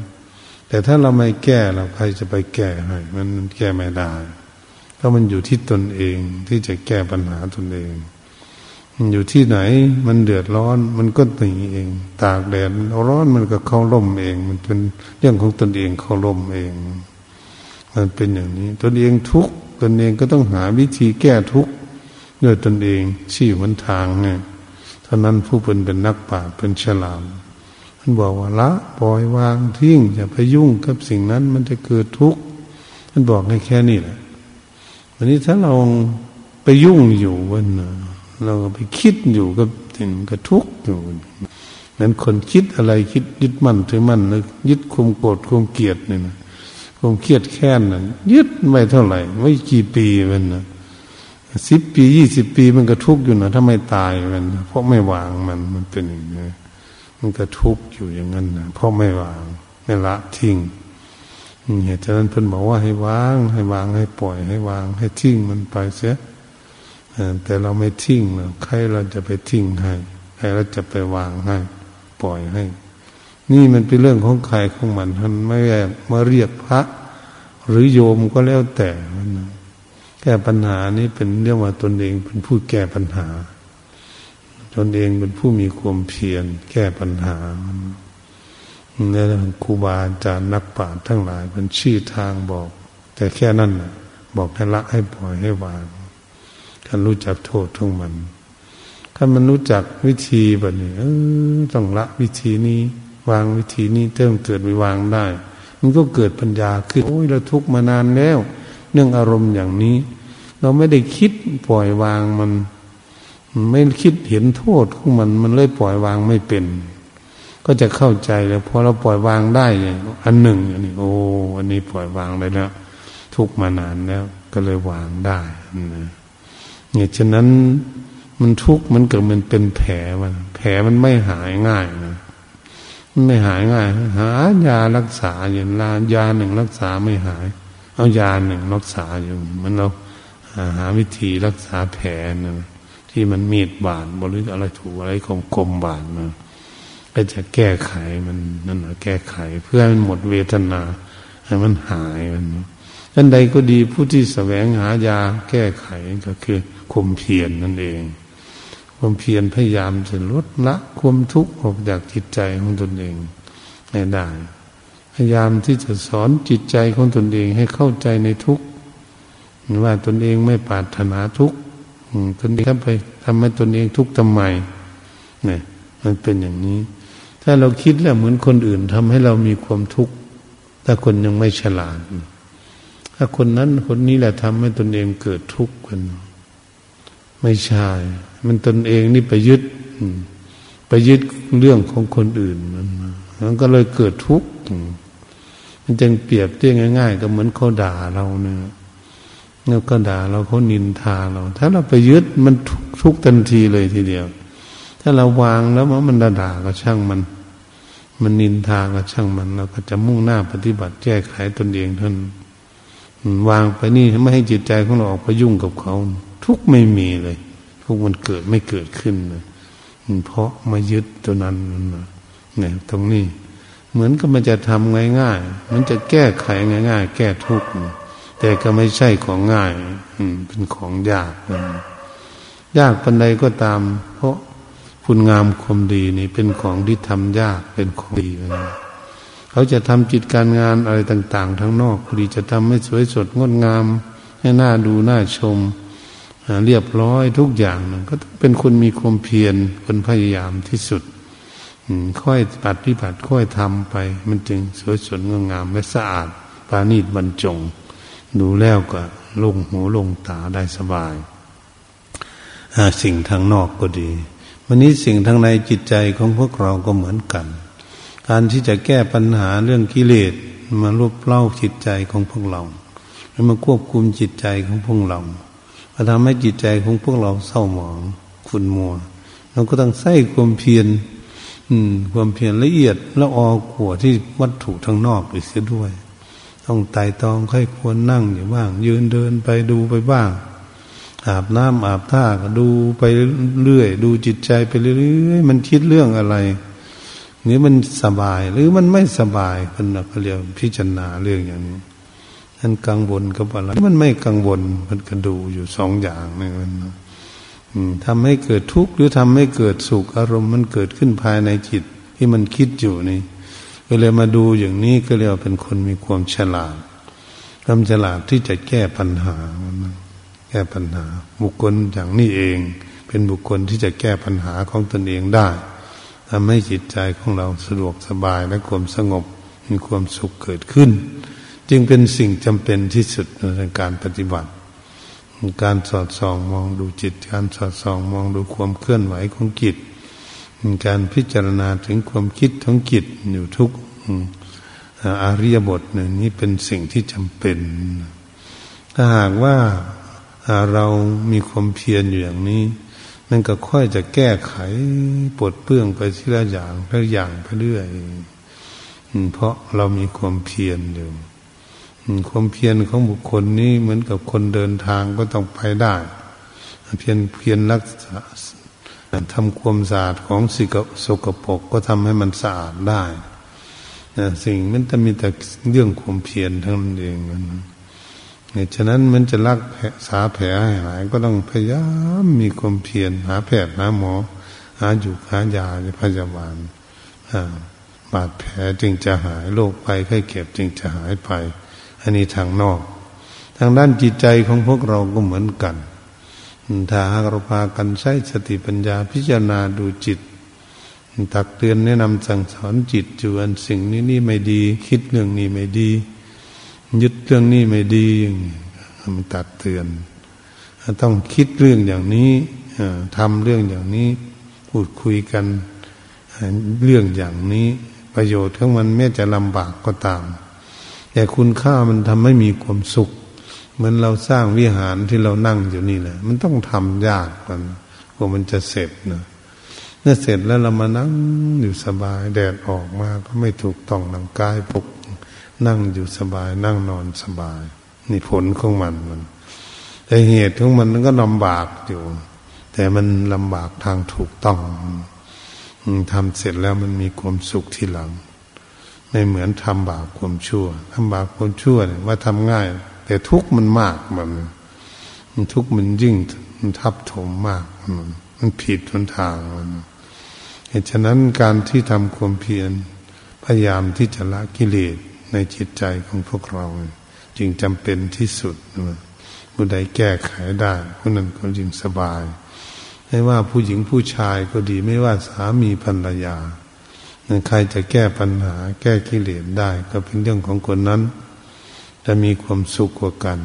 แต่ถ้าเราไม่แก้เราใครจะไปแก้ให้มันแก้ไม่ได้ก็มันอยู่ที่ตนเองที่จะแก้ปัญหาตนเองมันอยู่ที่ไหนมันเดือดร้อน มันก็หนีเอง ตากแดดร้อนมันก็เข้าร่มเอง มันเป็นเรื่องของตนเองเข้าร่มเอง มันเป็นอย่างนี้ ตนเองทุกตนเองก็ต้องหาวิธีแก้ทุก ด้วยตนเองชี้วันทางเนี่ยท่านั้นผู้เป็นเป็นนักปราชญ์เป็นฉลามท่านบอกว่าละปล่อยวางทิ้งอย่าไปยุ่งกับสิ่งนั้นมันจะเกิดทุกข์ท่านบอกให้แค่นี้แหละวันนี้ถ้าเราไปยุ่งอยู่วันเราไปคิดอยู่กับสิ่งกระทุกข์อยู่นั้นคนคิดอะไรคิดยึดมั่นถือมั่นนึกยึดคุมโกรธคุมเกลียดเนี่ยนะคุมเครียดแค้นนั่นยึดไม่เท่าไหร่ ไม่กี่ปีมันนะ สิบปียี่สิบปีมันก็ทุกข์อยู่นะถ้าไม่ตายมัน เพราะไม่วางมันมันเป็นอย่างนี้มันก็ทุกข์อยู่อย่างนั้นนะเพราะไม่วางไม่ละทิ้งเหตุฉะนั้นเพิ่นบอกว่าให้วาง ให้วางให้ปล่อย ให้วาง ให้ทิ้งมันไปเสียแต่เราไม่ทิ้งเราใครเราจะไปทิ้งให้ใครเราจะไปวางให้ ปล่อยให้ นี่มันเป็นเรื่องของใครของมันท่านไม่แมาเรียกพระ หรือโยมก็แล้วแต่ แก้ปัญหานี้เป็นเรื่องว่าตนเองเป็นผู้แก้ปัญหา ตนเองเป็นผู้มีความเพียรแก้ปัญหาเนี่ยครูบาอาจารย์นักปราชญ์ทั้งหลายเป็นชี้ทางบอก แต่แค่นั้นบอกให้ละให้ปล่อยให้วางท่านรู้จักโทษทั้งมันถ้ามันรู้จักวิธีแบบนี้เออต้องละวิธีนี้ วางวิธีนี้เติมเกิดไปวางได้ มันก็เกิดปัญญาขึ้นโอ้ยเราทุกข์มานานแล้ว เรื่องอารมณ์อย่างนี้ เราไม่ได้คิดปล่อยวางมัน ไม่คิดเห็นโทษของมัน มันเลยปล่อยวางไม่เป็น ก็จะเข้าใจแล้วพอเราปล่อยวางได้เนี่ยอันหนึ่งอันนี้โอ้อันนี้ปล่อยวางได้แล้ว ทุกมานานแล้ว ก็เลยวางได้นะเนี่ยฉะนั้นมันทุกข์มันเกิดมันเป็นแผลมันแผลมันไม่หายง่ายนะมันไม่หายง่าย หายารักษาอย่างลายาหนึ่งรักษาไม่หาย เอายาหนึ่งรักษาอยู่มันเราหาวิธีรักษาแผลนะที่มันมีดบาดบริอะไรถูกอะไรคมคมบาดนะก็จะแก้ไขมันนั่นแหะแก้ไข เพื่อให้มันหมดเวทนา ให้มันหายมันท่านใดก็ดีผู้ที่แสวงหายาแก้ไขก็คือข่มเพียรนนั่นเองความเพียรพยายามจะลดละความทุกข์ออกจากจิตใจของตนเองให้ได้ พยายามที่จะสอนจิตใจของตนเองให้เข้าใจในทุกข์ว่าตนเองไม่ปรารถนาทุกข์ตนเองทำไปทำให้ตนเองทุกข์ทำไมเนี่ยมันเป็นอย่างนี้ ถ้าเราคิดแล้วเหมือนคนอื่นทำให้เรามีความทุกข์ถ้าคนยังไม่ฉลาด ถ้าคนนั้นคนนี้แหละทำให้ตนเองเกิดทุกข์กัน ไม่ใช่ มันตนเองนี่ไปยึดไปยึดเรื่องของคนอื่นมันมันก็เลยเกิดทุกข์ จึงเปรียบเทียบง่ายๆก็เหมือนเขาด่าเราเนี่ยแล้วก็ด่าเราเขานินทาเรา ถ้าเราไปยึดมันทุกทันทีเลยทีเดียว ถ้าเราวางแล้วมันด่าก็ช่างมัน มันนินทาก็ช่างมัน เราก็จะมุ่งหน้าปฏิบัติแก้ไขตนเองท่านวางไปนี่ไม่ให้จิตใจของเราออกไปยุ่งกับเขา ทุกไม่มีเลย ทุกมันเกิดไม่เกิดขึ้นเลยเพราะมายึดตัวนั้นเนี่ยตรงนี้ เหมือนกับมันจะทำง่ายๆ มันจะแก้ไขง่าย ๆ แก้ทุกข์แต่ก็ไม่ใช่ของง่ายเป็นของยากยากปันใดก็ตาม เพราะคุณงามความดีนี่เป็นของที่ทำยากเป็นของดีนะเขาจะทำจิตการงานอะไรต่าง ๆ ทั้งนอกพอดีจะทำให้สวยสดงดงาม ให้หน้าดูหน่าชมเรียบร้อยทุกอย่างนก็ต้องเป็นคนมีความเพียรคนพยายามที่สุด ค่อยปฏิบัติค่อยทำไป มันจึงสวยสดงดงามและสะอาดปรานีตบรรจง ดูแล้วก็ลงหูลงตาได้สบายสิ่งทางนอกก็ดี วันนี้สิ่งทางในจิตใจของพวกเราก็เหมือนกัน การที่จะแก้ปัญหาเรื่องกิเลสมาลบเล่าจิตใจของพวกเราแล้วมาควบคุมจิตใจของพวกเรามาทำให้จิตใจของพวกเราเศร้าหมองขุ่นมัว เราก็ต้องใส่ความเพียร อืม ความเพียรละเอียดละออขัวที่วัตถุทางนอกอีกเสียด้วย ต้องไต่ตองค่อยควรนั่งอยู่บ้าง ยืนเดินไปดูไปบ้าง อาบน้ำอาบท่าก็ดูไปเรื่อยดูจิตใจไปเรื่อยมันคิดเรื่องอะไรนี่มันสบายหรือมันไม่สบายคนเขาเรียกพิจารณาเรื่องอย่างนี้มันกังวลกับอะไรมันไม่กังวลมันก็ดูอยู่สองอย่างนี่มัน ทำให้เกิดทุกข์หรือทำให้เกิดสุขอารมณ์มันเกิดขึ้นภายในจิตที่มันคิดอยู่นี่ก็เลยมาดูอย่างนี้ก็เรียกว่าเป็นคนมีความฉลาดความฉลาดที่จะแก้ปัญหา แก้ปัญหา บุคคลอย่างนี้เอง เป็นบุคคลที่จะแก้ปัญหาของตนเองได้ทำให้จิตใจของเราสะดวกสบายและความสงบมีความสุขเกิดขึ้น จึงเป็นสิ่งจำเป็นที่สุดในการปฏิบัติ การสอดส่องมองดูจิต การสอดส่องมองดูความเคลื่อนไหวของจิต การพิจารณาถึงความคิดของจิตอยู่ทุกอาริยบทนี้เป็นสิ่งที่จำเป็น ถ้าหากว่าเรามีความเพียรอยู่อย่างนี้มันก็ค่อยจะแก้ไขปลดเปื้องไปทีละอย่างละอย่างไปเรื่อยเพราะเรามีความเพียรอยู่ ความเพียรของบุคคลนี้เหมือนกับคนเดินทางก็ต้องไปได้เพียรเพียรรักษาทำความสะอาดของสิกสกปรกก็ทำให้มันสะอาดได้สิ่งมันจะมีแต่เรื่องความเพียรทั้งนั้นเองเนี่ยฉะนั้นมันจะรักษาแผลให้หาย ก็ต้องพยายามมีความเพียรหาแพทย์หาหมอ หาอยู่หายาพยาบาลบาดแผลจึงจะหายโรคภัยไข้เก็บจึงจะหายไป อันนี้ทางนอก ทางด้านจิตใจของพวกเราก็เหมือนกัน ถ้าหากเราพากันใช้สติปัญญาพิจารณาดูจิต ตักเตือนแนะนำสั่งสอนจิตจวนสิ่งนี้นี่ไม่ดี คิดเรื่องนี้ไม่ดี ยึดเรื่องนี้ไม่ดีมันตัดเตือน ต้องคิดเรื่องอย่างนี้ทำเรื่องอย่างนี้ พูดคุยกันเรื่องอย่างนี้ประโยชน์ของมันแม้จะลำบากก็ตาม แต่คุณค่ามันทำให้มีความสุข เหมือนเราสร้างวิหารที่เรานั่งอยู่นี่แหละมันต้องทำยากมันกว่ามันจะเสร็จนะเมื่อเสร็จแล้วเรามานั่งอยู่สบาย แดดออกมาก็ไม่ถูกต้องร่างกายปกนั่งอยู่สบาย นั่งนอนสบาย นี่ผลของมันมัน แต่เหตุของมันก็ลำบากอยู่ แต่มันลำบากทางถูกต้องทำเสร็จแล้วมันมีความสุขที่หลัง ไม่เหมือนทำบาปความชั่วทำบาปความชั่วเนี่ยว่าทำง่าย แต่ทุกข์มันมากมันมันทุกข์มันยิ่งมันทับถมมากมันมันผิดทนทางมันเหตุฉะนั้นการที่ทำความเพียรพยายามที่จะละกิเลสในจิตใจของพวกเรา จึงจำเป็นที่สุดผู้ใดแก้ไขได้ผู้นั้นก็ยิ่งสบาย ไม่ว่าผู้หญิงผู้ชายก็ดีไม่ว่าสามีภรรยา ใครจะแก้ปัญหา แก้กิเลสได้ ก็เป็นเรื่องของคนนั้น จะมีความสุขกว่ากัน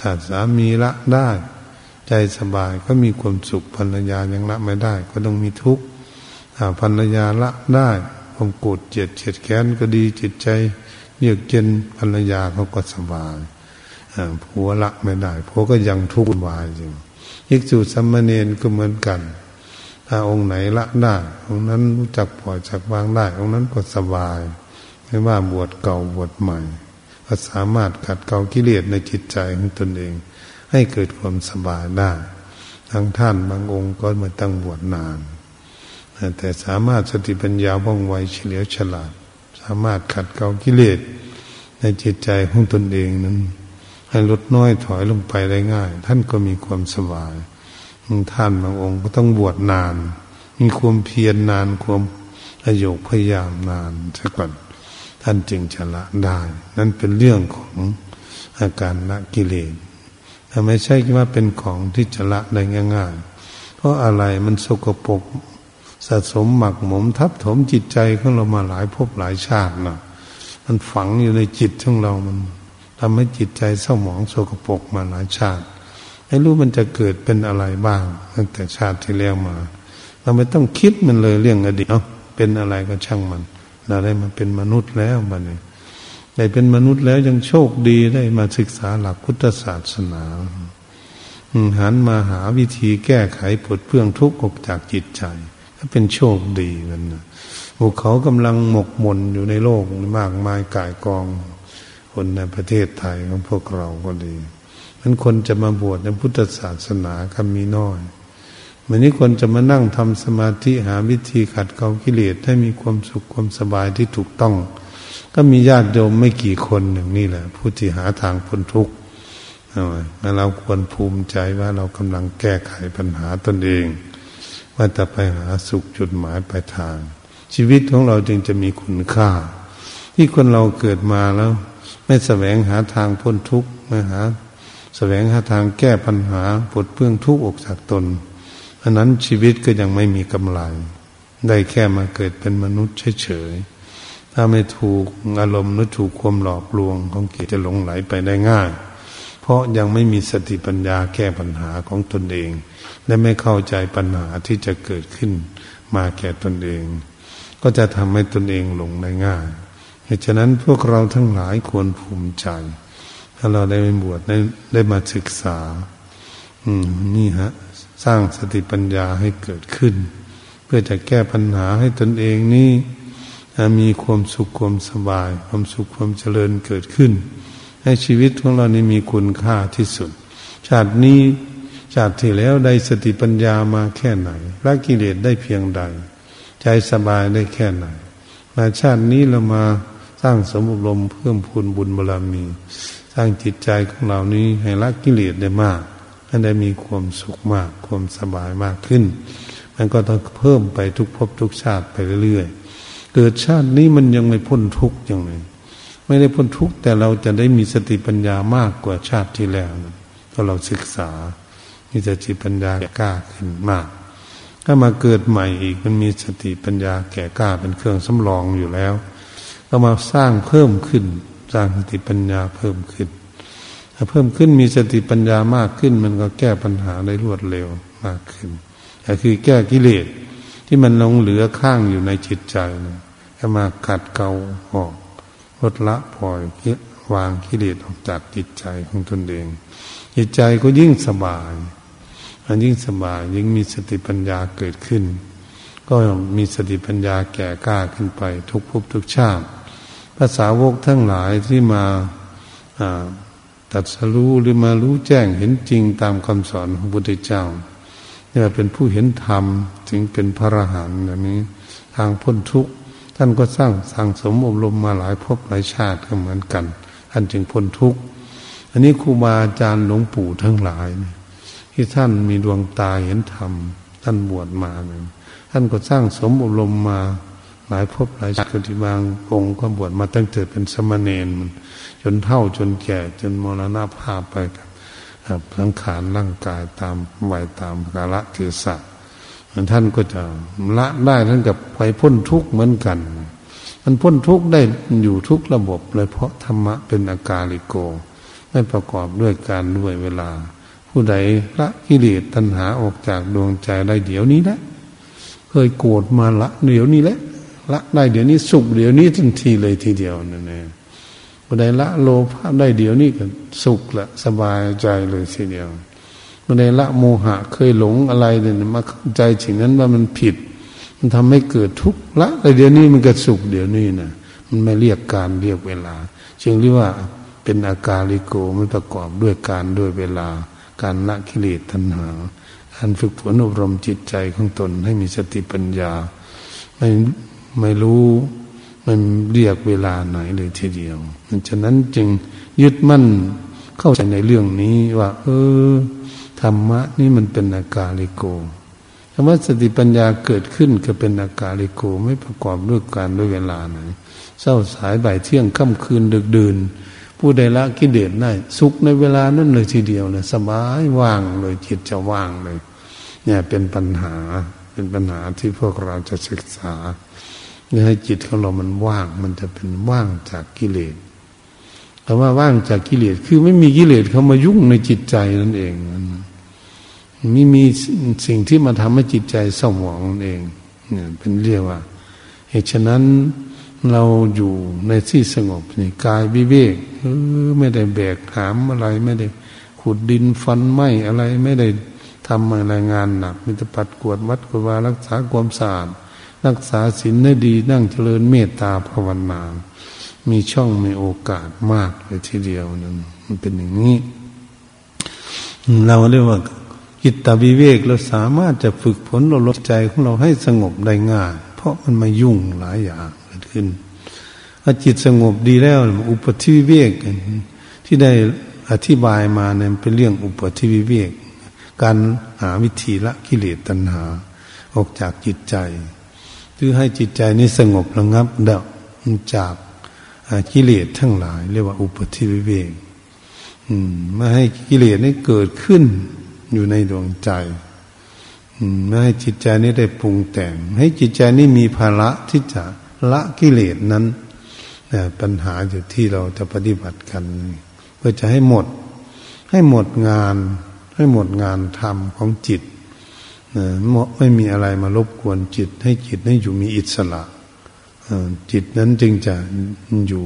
ถ้าสามีละได้ ใจสบายก็มีความสุขภรรยายังละไม่ได้ ก็ต้องมีทุกข์ถ้าภรรยาละได้ความโกรธเจ็ดเจ็ดแค้นก็ดีจิตใจเยือกเย็นภรรยาเขาก็สบายผัวละไม่ได้ผัวก็ยังทุกข์วายจริงอิกษุสัมมเนนก็เหมือนกัน ถ้าองค์ไหนละได้องค์นั้นรู้จักปล่อยจักวางได้องค์นั้นก็สบาย ไม่ว่าบวชเก่าบวชใหม่ ก็สามารถขัดเกลากิเลสในจิตใจของตนเอง ให้เกิดความสบายได้ทั้งท่านบางองค์ก็มาตั้งบวชนาน แต่สามารถสติปัญญาว่องไวเฉลียวฉลาด สามารถขัดเกลากิเลสในจิตใจของตนเองนั้น ให้ลดน้อยถอยลงไปได้ง่าย ท่านก็มีความสบาย ท่านบางองค์ก็ต้องบวชนาน มีความเพียรนนานความประโยคพยายามนานซะก่อนท่านจึงจะละได้ นั่นเป็นเรื่องของอาการละกิเลสแต่ไม่ใช่ว่าเป็นของที่จะละได้ง่ายๆ เพราะอะไรมันสกปรกสะสมหมักหมมทับถมจิตใจของเรามาหลายภพหลายชาตินะมันฝังอยู่ในจิตของเรามันทำให้จิตใจเศร้าหมองโศกปกมาหลายชาติ ไม่รู้มันจะเกิดเป็นอะไรบ้าง ตั้งแต่ชาติที่แล้วมา เราไม่ต้องคิดมันเลยเรื่องอดีตเนาเป็นอะไรก็ช่างมัน เราได้มาเป็นมนุษย์แล้วบัดนี้ได้เป็นมนุษย์แล้วยังโชคดีได้มาศึกษาหลักพุทธศาสนาหันมาหาวิธีแก้ไขปลดเพื่องทุกข์ออกจากจิตใจก็เป็นโชคดีมันภูเขากำลังหมกหมนอยู่ในโลกมากมายกายกอง คนในประเทศไทยของพวกเราก็ดี มันคนจะมาบวชในพุทธศาสนาก็มีน้อยวันนี้คนจะมานั่งทำสมาธิหาวิธีขัดเกลากิเลสให้มีความสุขความสบายที่ถูกต้อง ก็มีญาติโยมไม่กี่คนหนึ่งนี่แหละ ผู้ที่หาทางพ้นทุกข์เราควรภูมิใจว่าเรากำลังแก้ไขปัญหาตนเอง ว่าจะไปหาสุขจุดหมายปลายทาง ชีวิตของเราจึงจะมีคุณค่า ที่คนเราเกิดมาแล้ว ไม่แสวงหาทางพ้นทุกข์ไม่หา แสวงหาทางแก้ปัญหาปลดเปื้องทุกข์ออกจากตนอันนั้นชีวิตก็ยังไม่มีกำไรได้แค่มาเกิดเป็นมนุษย์เฉยๆถ้าไม่ถูกอารมณ์หรือถูกความหลอกลวงของกิจจะหลงไหลไปได้ง่าย เพราะยังไม่มีสติปัญญาแก้ปัญหาของตนเอง และไม่เข้าใจปัญหาที่จะเกิดขึ้นมาแก่ตนเอง ก็จะทำให้ตนเองหลงได้ง่ายเหตุฉะนั้นพวกเราทั้งหลายควรภูมิใจ ถ้าเราได้ไปบวชได้ได้มาศึกษา อืม นี่ฮะ สร้างสติปัญญาให้เกิดขึ้น เพื่อจะแก้ปัญหาให้ตนเองนี่มีความสุขความสบาย ความสุขความเจริญเกิดขึ้น ให้ชีวิตของเรานี่มีคุณค่าที่สุด ชาตินี้ชาติที่แล้วได้สติปัญญามาแค่ไหนละกิเลสได้เพียงใด ใจสบายได้แค่ไหนมาชาตินี้เรามาสร้างสมบุรมเพิ่มพูนบุญบารรมี สร้างจิตใจของเรานี้ให้ละกิเลสได้มากให้ได้มีความสุขมาก ความสบายมากขึ้น มันก็ต้องเพิ่มไปทุกภพทุกชาติไปเรื่อยๆ เกิดชาตินี้มันยังไม่พ้นทุกข์อย่างไรไม่ได้พ้นทุกข์แต่เราจะได้มีสติปัญญามากกว่าชาติที่แล้วเพราะเราศึกษา มีสติปัญญากล้าขึ้นมากถ้ามาเกิดใหม่อีกมันมีสติปัญญาแก่กล้าเป็นเครื่องสำรองอยู่แล้ว ก็มาสร้างเพิ่มขึ้น สร้างสติปัญญาเพิ่มขึ้นถ้าเพิ่มขึ้นมีสติปัญญามากขึ้น มันก็แก้ปัญหาได้รวดเร็วมากขึ้นก็คือแก้กิเลสที่มันลงเหลือข้างอยู่ในจิตใจนะก็มาขัดเกลาออกลดละปล่อยวางกิเลสออกจากจิตใจของตนเอง จิตใจก็ยิ่งสบายมันยิ่งสบายยิ่งมีสติปัญญาเกิดขึ้น ก็มีสติปัญญาแก่กล้าขึ้นไป ทุกภพทุกชาติ ภาษาวกทั้งหลายที่มาตัดสรู้หรือมารู้แจ้งเห็นจริงตามคำสอนของพระพุทธเจ้าเนี่ยเป็นผู้เห็นธรรมถึงเป็นพระอรหันต์แบบนี้ ทางพ้นทุกข์ท่านก็สร้างสั่งสมอบรมมาหลายภพหลายชาติก็เหมือนกัน ท่านจึงพ้นทุกข์อันนี้ครูบาอาจารย์หลวงปู่ทั้งหลายที่ท่านมีดวงตาเห็นธรรมท่านบวชมาเนี่ยท่านก็สร้างสมอบรมมา หลายภพหลายชาติที่บางองค์ก็บวชมาตั้งแต่เป็นสมณเณรมันจนเท่าจนแก่จนมรณภาพไปครับสังขารร่างกายตามวัยตามกาลเทศะท่านก็จะละได้ท่านกับไปพ้นทุกข์เหมือนกัน มันพ้นทุกข์ได้อยู่ทุกระบบเลยเพราะธรรมะเป็นอาการลิโก ไม่ประกอบด้วยการด้วยเวลา ผู้ใดละกิเลสตัณหาออกจากดวงใจได้เดี๋ยวนี้แหละเคยโกรธมาละเดี๋ยวนี้แหละ ละได้เดี๋ยวนี้สุขเดี๋ยวนี้ทันทีเลยทีเดียวนั่นเองผู้ใดละโลภะได้เดี๋ยวนี้ก็สุขละสบายใจเลยทีเดียวผู้ใดละโมหะเคยหลงอะไรเนี่ยมาใจสิ่งนั้นว่ามันผิด มันทำให้เกิดทุกข์ละแต่เดี๋ยวนี้มันก็สุขเดี๋ยวนี้นะมันไม่เรียกการเรียกเวลาจึงเรียกว่าเป็นอาการลิโกมันประกอบด้วยการด้วยเวลา การละกิเลสทันหาการฝึกฝนอบรมจิตใจของตนให้มีสติปัญญาไม่ ไม่รู้มันเรียกเวลาไหนเลยทีเดียวฉะนั้นจึงยึดมั่นเข้าใจในเรื่องนี้ว่า เออธรรมะนี่มันเป็นอากาลิโกคำว่าสติปัญญาเกิดขึ้นก็เป็นอากาลิโกไม่ประกอบด้วยการด้วยเวลาไหนเศร้าสายบ่ายเที่ยงค่ำคืนดึกดื่นผู้ใดละกิเลสได้สุขในเวลานั้นเลยทีเดียวเลยสบายว่างเลยจิตจะว่างเลย เนี่ยเป็นปัญหาเป็นปัญหาที่พวกเราจะศึกษา ให้จิตของเรามันว่าง มันจะเป็นว่างจากกิเลสคำว่าว่างจากกิเลสคือไม่มีกิเลสเข้ามายุ่งในจิตใจนั่นเองไม่มีสิ่งที่มาทำให้จิตใจสมองนั่นเองเนี่ยเป็นเรียกว่าเหตุฉะนั้นเราอยู่ในที่สงบนี่กายวิเวกเออไม่ได้แบกหามอะไร ไม่ได้ขุดดินฟันไม้อะไร ไม่ได้ทำอะไรงานหนักมีต่ปัดกวดวัดกวดวารักษาความสะอาด รักษาศีลได้ดีนั่งเจริญเมตตาภาวนา มีช่องมีโอกาสมากเลยทีเดียวนั่นมันเป็นอย่างนี้ เราเรียกว่าจิตตวิเวกเราสามารถจะฝึกฝนเราลดใจของเราให้สงบได้ง่าย เพราะมันมายุ่งหลายอย่างเกิดขึ้นถ้าจิตสงบดีแล้ว อุปธิวิเวกที่ได้อธิบายมาเนี่ยเป็นเรื่องอุปธิวิเวก การหาวิธีละกิเลสตัณหา ออกจากจิตใจ คือให้จิตใจนี้สงบระงับดับจากกิเลสทั้งหลาย เรียกว่าอุปธิวิเวกไม่ให้กิเลสนี้เกิดขึ้นอยู่ในดวงใจไม่ให้จิตใจนี้ได้ปรุงแต่ง ให้จิตใจนี้มีภาระที่จะละกิเลสนั้นปัญหาอยู่ที่เราจะปฏิบัติกัน เพื่อจะให้หมด ให้หมดงาน ให้หมดงานธรรมของจิต ไม่มีอะไรมารบกวนจิต ให้จิตให้อยู่มีอิสระจิตนั้นจึงจะอยู่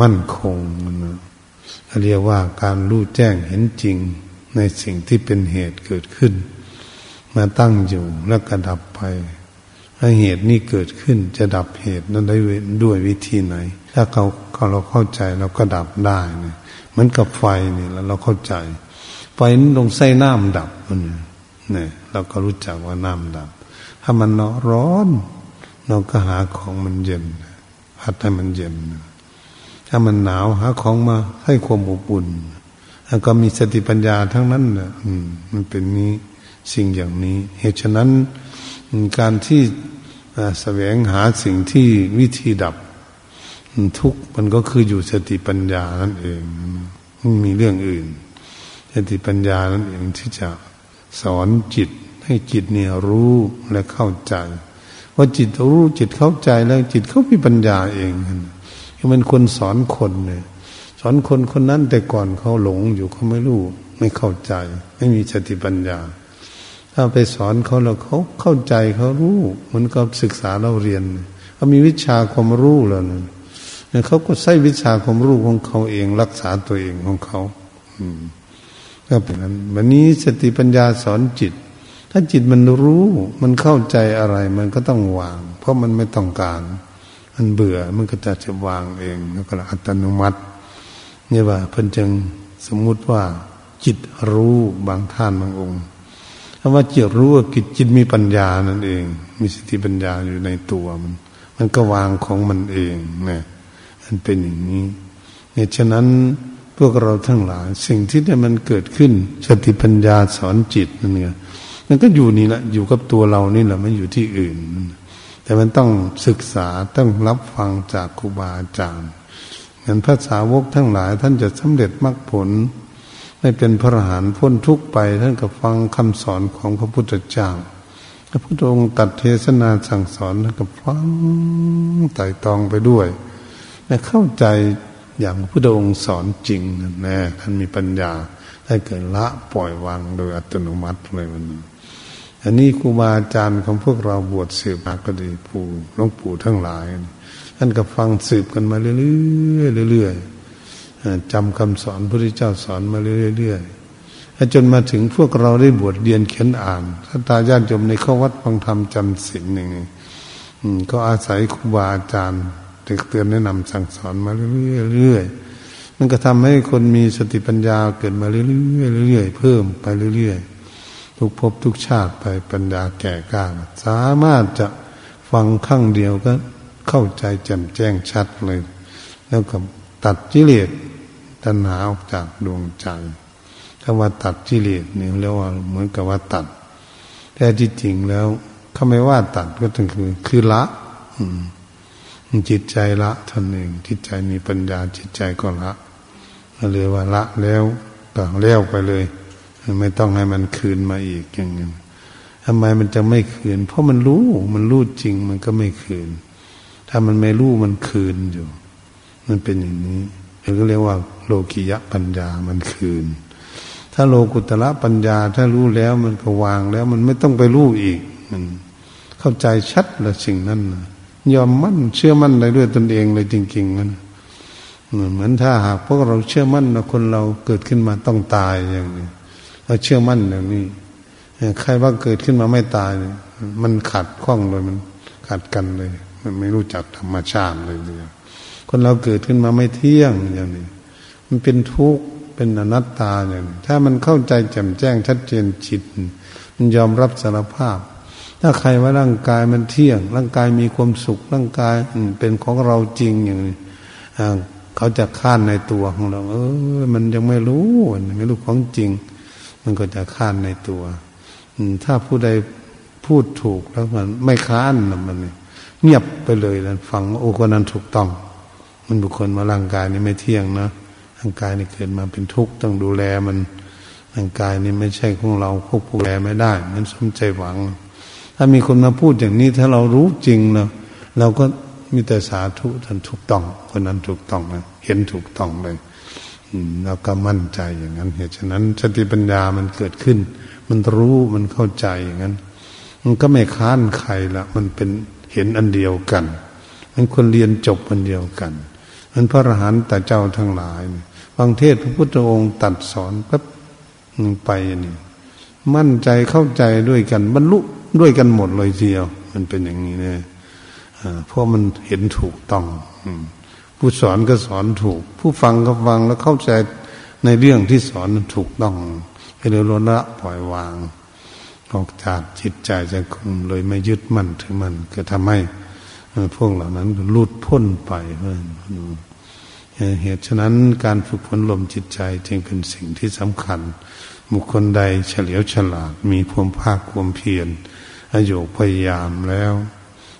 มั่นคงนะเรียกว่าการรู้แจ้งเห็นจริงในสิ่งที่เป็นเหตุเกิดขึ้น มาตั้งอยู่แล้วก็ดับไปถ้าเหตุนี้เกิดขึ้นจะดับเหตุนั้นได้ด้วยวิธีไหน ถ้าเขาเราเข้าใจเราก็ดับได้เนี่ยเหมือนกับไฟนี่แล้วเราเข้าใจไฟนั้นลงใส่น้ำดับมันเนี่ย เราก็รู้จักว่าน้ำดับ ถ้ามันร้อน เราก็หาของมันเย็นพัดให้มันเย็น ถ้ามันหนาวหาของมาให้ความอบอุ่นแล้วก็มีสติปัญญาทั้งนั้นนะอืมมันเป็นนี้สิ่งอย่างนี้ เหตุฉะนั้นการที่แสวงหาสิ่งที่วิธีดับ ทุกมันก็คืออยู่สติปัญญานั่นเองไม่มีเรื่องอื่น สติปัญญานั่นเองที่จะสอนจิต ให้จิตเนี่ยรู้และเข้าใจว่าจิตรู้จิตเข้าใจแล้วจิตเขามีปัญญาเองคือมันคนสอนคนเนี่ยสอนคนคนนั้นแต่ก่อนเขาหลงอยู่เขาไม่รู้ ไม่เข้าใจ ไม่มีสติปัญญา ถ้าไปสอนเขาแล้วเขาเข้าใจเขารู้เหมือนกับศึกษาเราเรียนเขามีวิชาความรู้แล้วเนี่ยเขาก็ใช้วิชาความรู้ของเขาเอง รักษาตัวเองของเขา อืมก็เป็นนั้นวันนี้สติปัญญาสอนจิต ถ้าจิตมันรู้มันเข้าใจอะไร มันก็ต้องวาง เพราะมันไม่ต้องการ มันเบื่อมันก็จะจะวางเองแล้วก็อัตโนมัติเนี่ยว่าเพิ่นจึงสมมุติว่า จิตรู้บางท่านบางองค์คำว่าจิตรู้ว่าจิตจิตมีปัญญานั่นเอง มีสติปัญญาอยู่ในตัวมัน มันก็วางของมันเองนี่ยมันเป็นอย่างนี้เนี่ยฉะนั้นพวกเราทั้งหลายสิ่งที่เนี่ยมันเกิดขึ้น สติปัญญาสอนจิตนั่นไง มันก็อยู่นี่แหละ อยู่กับตัวเรานี่แหละไม่อยู่ที่อื่น แต่มันต้องศึกษาต้องรับฟังจากครูบาอาจารย์งั้นพระสาวกทั้งหลาย ท่านจะสำเร็จมรรคผลไม่เป็นพระอรหันต์พ้นทุกข์ไป ท่านก็ฟังคำสอนของพระพุทธเจ้าพระพุทธองค์ตัดเทศนาสั่งสอนท่านก็ฟังไต่ตองไปด้วยและเข้าใจอย่างพระพุทธองค์สอนจริงนะท่านมีปัญญาได้เกิดละปล่อยวางโดยอัตโนมัติเลยมัน อันนี้ครูบาอาจารย์ของพวกเราบวชสืบมาก็ดีปู่หลวงปู่ทั้งหลายท่านก็ฟังสืบกันมาเรื่อยๆเรื่อยๆจำคำสอนพระพุทธเจ้าสอนมาเรื่อยๆจนมาถึงพวกเราได้บวชเรียนเขียนอ่านถ้านตาญาติโยมในข้อวัดฟังธรรมจำศีลหนึ่งก็อาศัยครูบาอาจารย์เตือนแนะนำสั่งสอนมาเรื่อยๆมันก็ทำให้คนมีสติปัญญาเกิดมาเรื่อยๆเรื่อยๆเพิ่มไปเรื่อยๆ ทุกภพทุกชาติไปปัญญาแก่กล้าสามารถจะฟังข้างเดียวก็เข้าใจแจ่มแจ้งชัดเลย แล้วก็ตัดกิเลสตัณหาออกจากดวงใจคำว่าตัดกิเลสเนี่ยเรียกว่าเหมือนกับว่าตัด แต่ที่จริงแล้วเขาไม่ว่าตัดก็ถึงคือ คือละอืจิตใจละท่านเองจิตใจมีปัญญาจิตใจก็ละเลยว่าละแล้วก็แล้วไปเลย ไม่ต้องให้มันคืนมาอีกอย่างนี้ทำไมมันจะไม่คืน เพราะมันรู้ มันรู้จริงมันก็ไม่คืน ถ้ามันไม่รู้มันคืนอยู่ มันเป็นอย่างนี้เราก็เรียกว่า โลกิยะปัญญามันคืน ถ้าโลกุตระปัญญา ถ้ารู้แล้วมันก็วางแล้ว มันไม่ต้องไปรู้อีก มันเข้าใจชัดละสิ่งนั้นนะยอมมั่นเชื่อมั่นในด้วยตนเองเลยจริงๆมันเหมือนถ้าหากพวกเราเชื่อมั่นว่าคนเราเกิดขึ้นมาต้องตายอย่างนี้ เราเชื่อมั่นอย่างนี้ใครว่าเกิดขึ้นมาไม่ตายมันขัดข้องเลยมันขัดกันเลย มันไม่รู้จักธรรมชาติเลยเลยคนเราเกิดขึ้นมาไม่เที่ยงอย่างนี้ มันเป็นทุกข์เป็นอนัตตาอย่างนี้ถ้ามันเข้าใจแจ่มแจ้งชัดเจนจิต มันยอมรับสารภาพ ถ้าใครว่าร่างกายมันเที่ยง ร่างกายมีความสุขร่างกายเป็นของเราจริงอย่างนี้เขาจะข้านในตัวของเรา เออมันยังไม่รู้ไม่รู้ของจริง มันก็จะข้านในตัวถ้าผู้ใดพูดถูกแล้วมันไม่ค้านมันเงียบไปเลยแล้วฟังโอ้คนนั้นถูกต้อง มันบุคคลมาร่างกายนี้ไม่เที่ยงนะร่างกายนี่เกิดมาเป็นทุกข์ต้องดูแลมันร่างกายนี้ไม่ใช่ของเราควบคุมแลไม่ได้ มันสมใจหวัง ถ้ามีคนมาพูดอย่างนี้ถ้าเรารู้จริงเนาะเราก็มีแต่สาธุท่านถูกต้อง คนนั้นถูกต้องนะเห็นถูกต้องเลย เราก็มั่นใจอย่างนั้น เหตุฉะนั้นสติปัญญามันเกิดขึ้น มันรู้มันเข้าใจอย่างนั้น มันก็ไม่ค้านใครละมันเป็นเห็นอันเดียวกัน มันคนเรียนจบอันเดียวกันมันพระอรหันต์แต่เจ้าทั้งหลายบางเทศพระพุทธองค์ตัดสอนปั๊บไปนี่มั่นใจเข้าใจด้วยกันบรรลุด้วยกันหมดเลยเดียว มันเป็นอย่างนี้เนี่ยเพราะมันเห็นถูกต้อง ผู้สอนก็สอนถูก ผู้ฟังก็ฟังแล้วเข้าใจในเรื่องที่สอนถูกต้องให้เราลดละปล่อยวาง ออกจากจิตใจจะคุมเลยไม่ยึดมั่นถือมันก็ทำให้พวกเหล่านั้นหลุดพ้นไปเพื่อนเหตุฉะนั้นการฝึกฝนลมจิตใจจึงเป็นสิ่งที่สำคัญบุคคลใดเฉลียวฉลาดมีความภาคความเพียรอายุพยายามแล้ว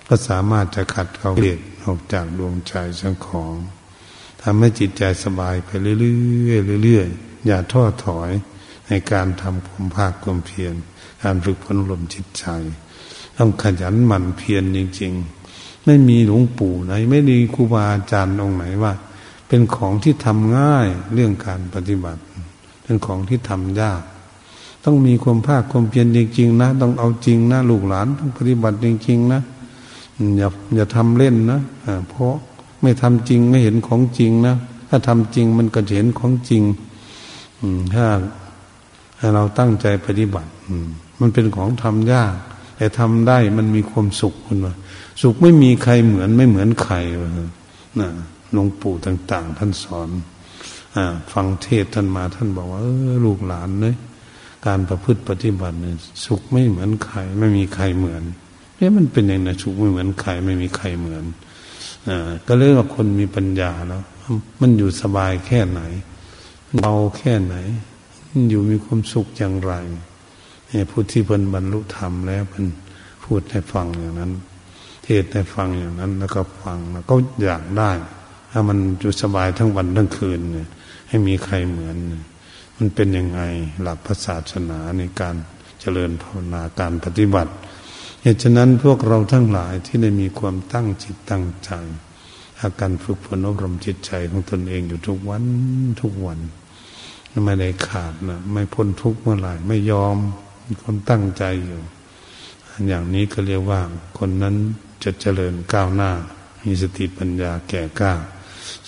ก็สามารถจะขัดเกลาเลียด ออกจากดวงใจสังของทำให้จิตใจสบายไปเรื่อยๆเรื่อยๆอย่าท้อถอยในการทำความภาคความเพียรการฝึกฝนลมจิตใจต้องขยันหมั่นเพียรจริง ๆ ไม่มีหลวงปู่ไหน ไม่มีครูบาอาจารย์องค์ไหนว่า เป็นของที่ทำง่ายเรื่องการปฏิบัติ เป็นของที่ทำยาก ต้องมีความภาคความเพียรจริง ๆ นะ ต้องเอาจริงนะลูกหลานต้องปฏิบัติจริง ๆ นะ อย่าอย่าทำเล่นนะเพราะไม่ทำจริงไม่เห็นของจริงนะถ้าทำจริงมันก็เห็นของจริงถ้าเราตั้งใจปฏิบัติมันเป็นของทำยาก แต่ทำได้มันมีความสุขคุณว่าสุขไม่มีใครเหมือนไม่เหมือนใครนะหลวงปู่ต่าง ๆ ท่านสอนอฟังเทศท่านมาท่านบอกว่าออลูกหลานเนี่ยการประพฤติปฏิบัติเนี่ยสุขไม่เหมือนใคร ไม่มีใครเหมือน เนี่ยมันเป็นอย่างนั้นสุขไม่เหมือนใครไม่มีใครเหมือนอ่าก็เรื่องว่าคนมีปัญญาแล้วมันอยู่สบายแค่ไหนเบาแค่ไหน อยู่มีความสุขอย่างไรผู้ที่เพิ่นบรรลุธรรมแล้วเพิ่นพูดให้ฟังอย่างนั้น เทศให้ฟังอย่างนั้น แล้วก็ฟังแล้วก็อยากได้ ถ้ามันอยู่สบายทั้งวันทั้งคืนเนี่ย ให้มีใครเหมือน มันเป็นยังไงหลักศาสนาในการเจริญภาวนาการปฏิบัติ เหตุฉะนั้นพวกเราทั้งหลายที่ได้มีความตั้งจิตตั้งใจอาการฝึกฝนอบรมจิตใจของตนเองอยู่ทุกวันทุกวันไม่ได้ขาดนะไม่พ้นทุกเมื่อไหร่ไม่ยอมมีความตั้งใจอยู่ อย่างนี้ก็เรียกว่า คนนั้นจะเจริญก้าวหน้า มีสติปัญญาแก่กล้า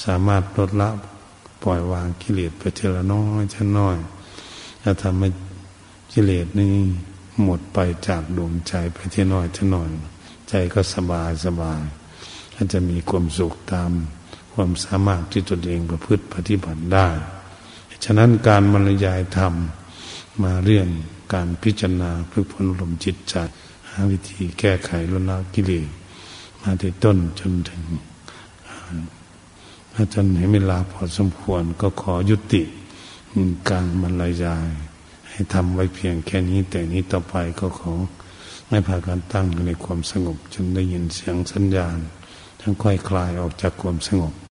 สามารถลดละปล่อยวางกิเลสไปเทละน้อยชั้นน้อยจะทำให้กิเลสนี้ หมดไปจากดวงใจไปเทน้อยชั้นน้อย ใจก็สบายสบายก็จะมีความสุขตามความสามารถที่ตนเองประพฤติปฏิบัติได้ ฉะนั้นการบรรยายธรรมมาเรื่องการพิจารณาฝึกฝนลมจิตใจหาวิธีแก้ไขลดละกิเลสมาที่ต้นจนถึงถ้าจนเห็นเวลาพอสมควรก็ขอยุติการบรรยาย ให้ทำไว้เพียงแค่นี้ แต่นี้ต่อไปก็ขอให้พาการตั้งในความสงบจนได้ยินเสียงสัญญาณทั้งค่อยคลายออกจากความสงบ